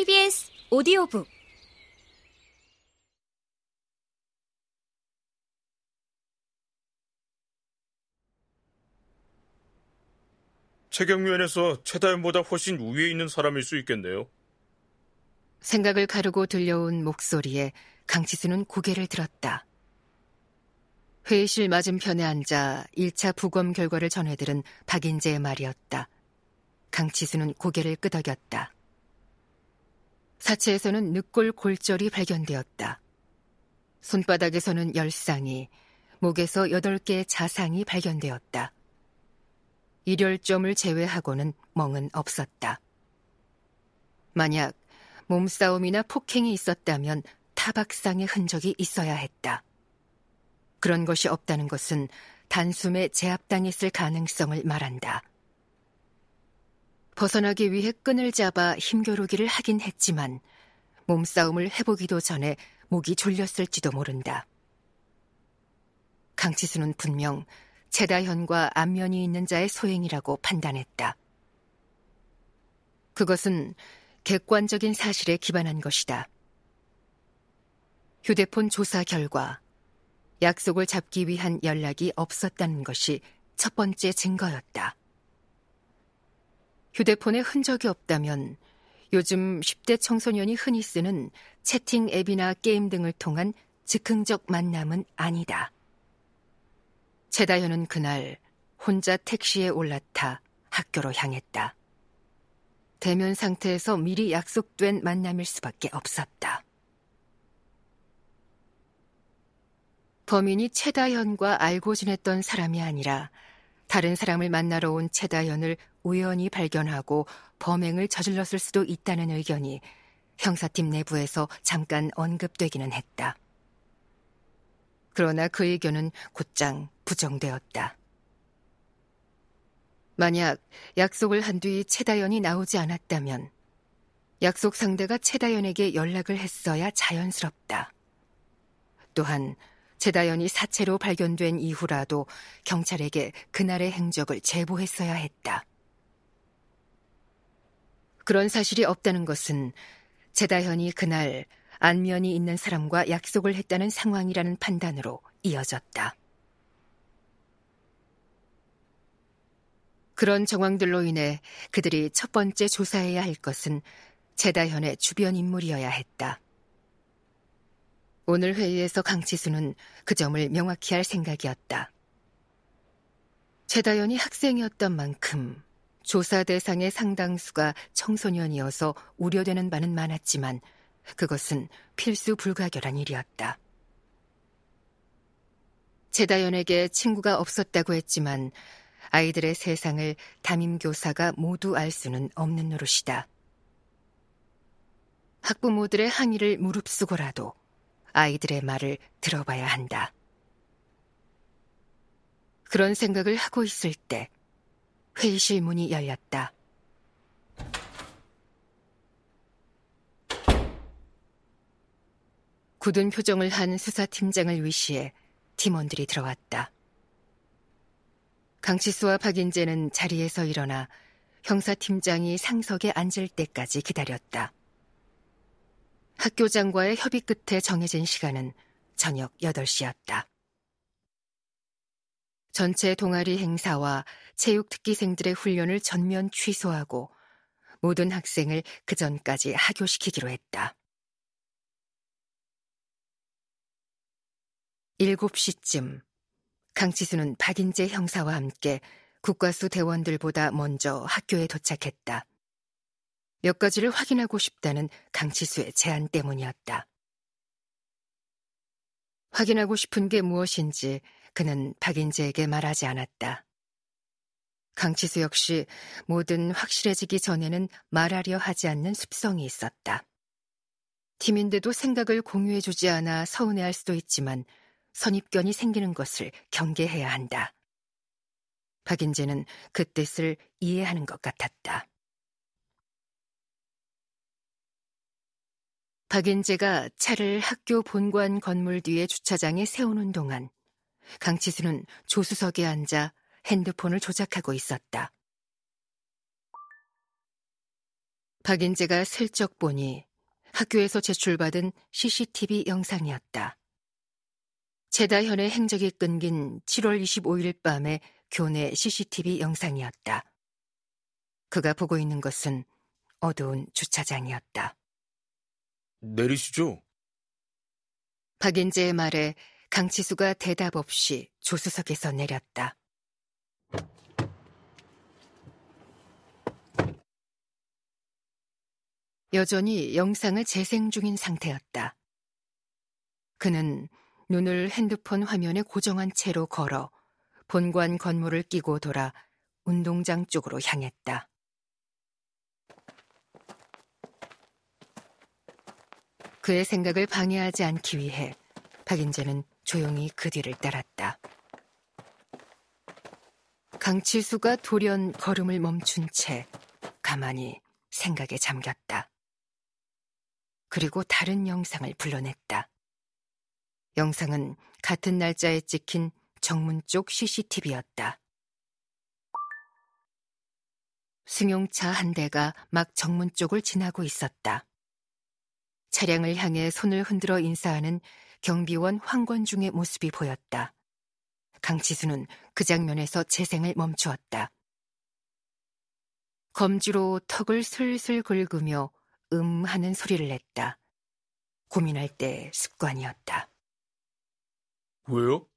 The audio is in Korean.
KBS 오디오북 최경면에서 최다연보다 훨씬 우위에 있는 사람일 수 있겠네요. 생각을 가르고 들려온 목소리에 강치수는 고개를 들었다. 회의실 맞은편에 앉아 1차 부검 결과를 전해들은 박인재의 말이었다. 강치수는 고개를 끄덕였다. 사체에서는 늑골 골절이 발견되었다. 손바닥에서는 열상이, 목에서 8개의 자상이 발견되었다. 일혈점을 제외하고는 멍은 없었다. 만약 몸싸움이나 폭행이 있었다면 타박상의 흔적이 있어야 했다. 그런 것이 없다는 것은 단숨에 제압당했을 가능성을 말한다. 벗어나기 위해 끈을 잡아 힘겨루기를 하긴 했지만 몸싸움을 해보기도 전에 목이 졸렸을지도 모른다. 강치수는 분명 제다현과 안면이 있는 자의 소행이라고 판단했다. 그것은 객관적인 사실에 기반한 것이다. 휴대폰 조사 결과 약속을 잡기 위한 연락이 없었다는 것이 첫 번째 증거였다. 휴대폰에 흔적이 없다면 요즘 10대 청소년이 흔히 쓰는 채팅 앱이나 게임 등을 통한 즉흥적 만남은 아니다. 최다현은 그날 혼자 택시에 올라타 학교로 향했다. 대면 상태에서 미리 약속된 만남일 수밖에 없었다. 범인이 최다현과 알고 지냈던 사람이 아니라 다른 사람을 만나러 온 최다현을 우연히 발견하고 범행을 저질렀을 수도 있다는 의견이 형사팀 내부에서 잠깐 언급되기는 했다. 그러나 그 의견은 곧장 부정되었다. 만약 약속을 한뒤 최다연이 나오지 않았다면 약속 상대가 최다연에게 연락을 했어야 자연스럽다. 또한 최다연이 사체로 발견된 이후라도 경찰에게 그날의 행적을 제보했어야 했다. 그런 사실이 없다는 것은 제다현이 그날 안면이 있는 사람과 약속을 했다는 상황이라는 판단으로 이어졌다. 그런 정황들로 인해 그들이 첫 번째 조사해야 할 것은 제다현의 주변 인물이어야 했다. 오늘 회의에서 강치수는 그 점을 명확히 할 생각이었다. 제다현이 학생이었던 만큼 조사 대상의 상당수가 청소년이어서 우려되는 바는 많았지만 그것은 필수 불가결한 일이었다. 제다연에게 친구가 없었다고 했지만 아이들의 세상을 담임교사가 모두 알 수는 없는 노릇이다. 학부모들의 항의를 무릅쓰고라도 아이들의 말을 들어봐야 한다. 그런 생각을 하고 있을 때 회의실 문이 열렸다. 굳은 표정을 한 수사팀장을 위시해 팀원들이 들어왔다. 강치수와 박인재는 자리에서 일어나 형사팀장이 상석에 앉을 때까지 기다렸다. 학교장과의 협의 끝에 정해진 시간은 저녁 8시였다. 전체 동아리 행사와 체육특기생들의 훈련을 전면 취소하고 모든 학생을 그 전까지 하교시키기로 했다. 7시쯤 강치수는 박인재 형사와 함께 국과수 대원들보다 먼저 학교에 도착했다. 몇 가지를 확인하고 싶다는 강치수의 제안 때문이었다. 확인하고 싶은 게 무엇인지 그는 박인재에게 말하지 않았다. 강치수 역시 뭐든 확실해지기 전에는 말하려 하지 않는 습성이 있었다. 팀인데도 생각을 공유해주지 않아 서운해할 수도 있지만 선입견이 생기는 것을 경계해야 한다. 박인재는 그 뜻을 이해하는 것 같았다. 박인재가 차를 학교 본관 건물 뒤에 주차장에 세우는 동안 강치수는 조수석에 앉아 핸드폰을 조작하고 있었다. 박인재가 슬쩍 보니 학교에서 제출받은 CCTV 영상이었다. 제다현의 행적이 끊긴 7월 25일 밤의 교내 CCTV 영상이었다. 그가 보고 있는 것은 어두운 주차장이었다. 내리시죠. 박인재의 말에 강치수가 대답 없이 조수석에서 내렸다. 여전히 영상을 재생 중인 상태였다. 그는 눈을 핸드폰 화면에 고정한 채로 걸어 본관 건물을 끼고 돌아 운동장 쪽으로 향했다. 그의 생각을 방해하지 않기 위해 박인재는 조용히 그 뒤를 따랐다. 강치수가 돌연 걸음을 멈춘 채 가만히 생각에 잠겼다. 그리고 다른 영상을 불러냈다. 영상은 같은 날짜에 찍힌 정문 쪽 CCTV였다. 승용차 한 대가 막 정문 쪽을 지나고 있었다. 차량을 향해 손을 흔들어 인사하는 경비원 황권중의 모습이 보였다. 강치수는 그 장면에서 재생을 멈추었다. 검지로 턱을 슬슬 긁으며 음 하는 소리를 냈다. 고민할 때 습관이었다. 왜요?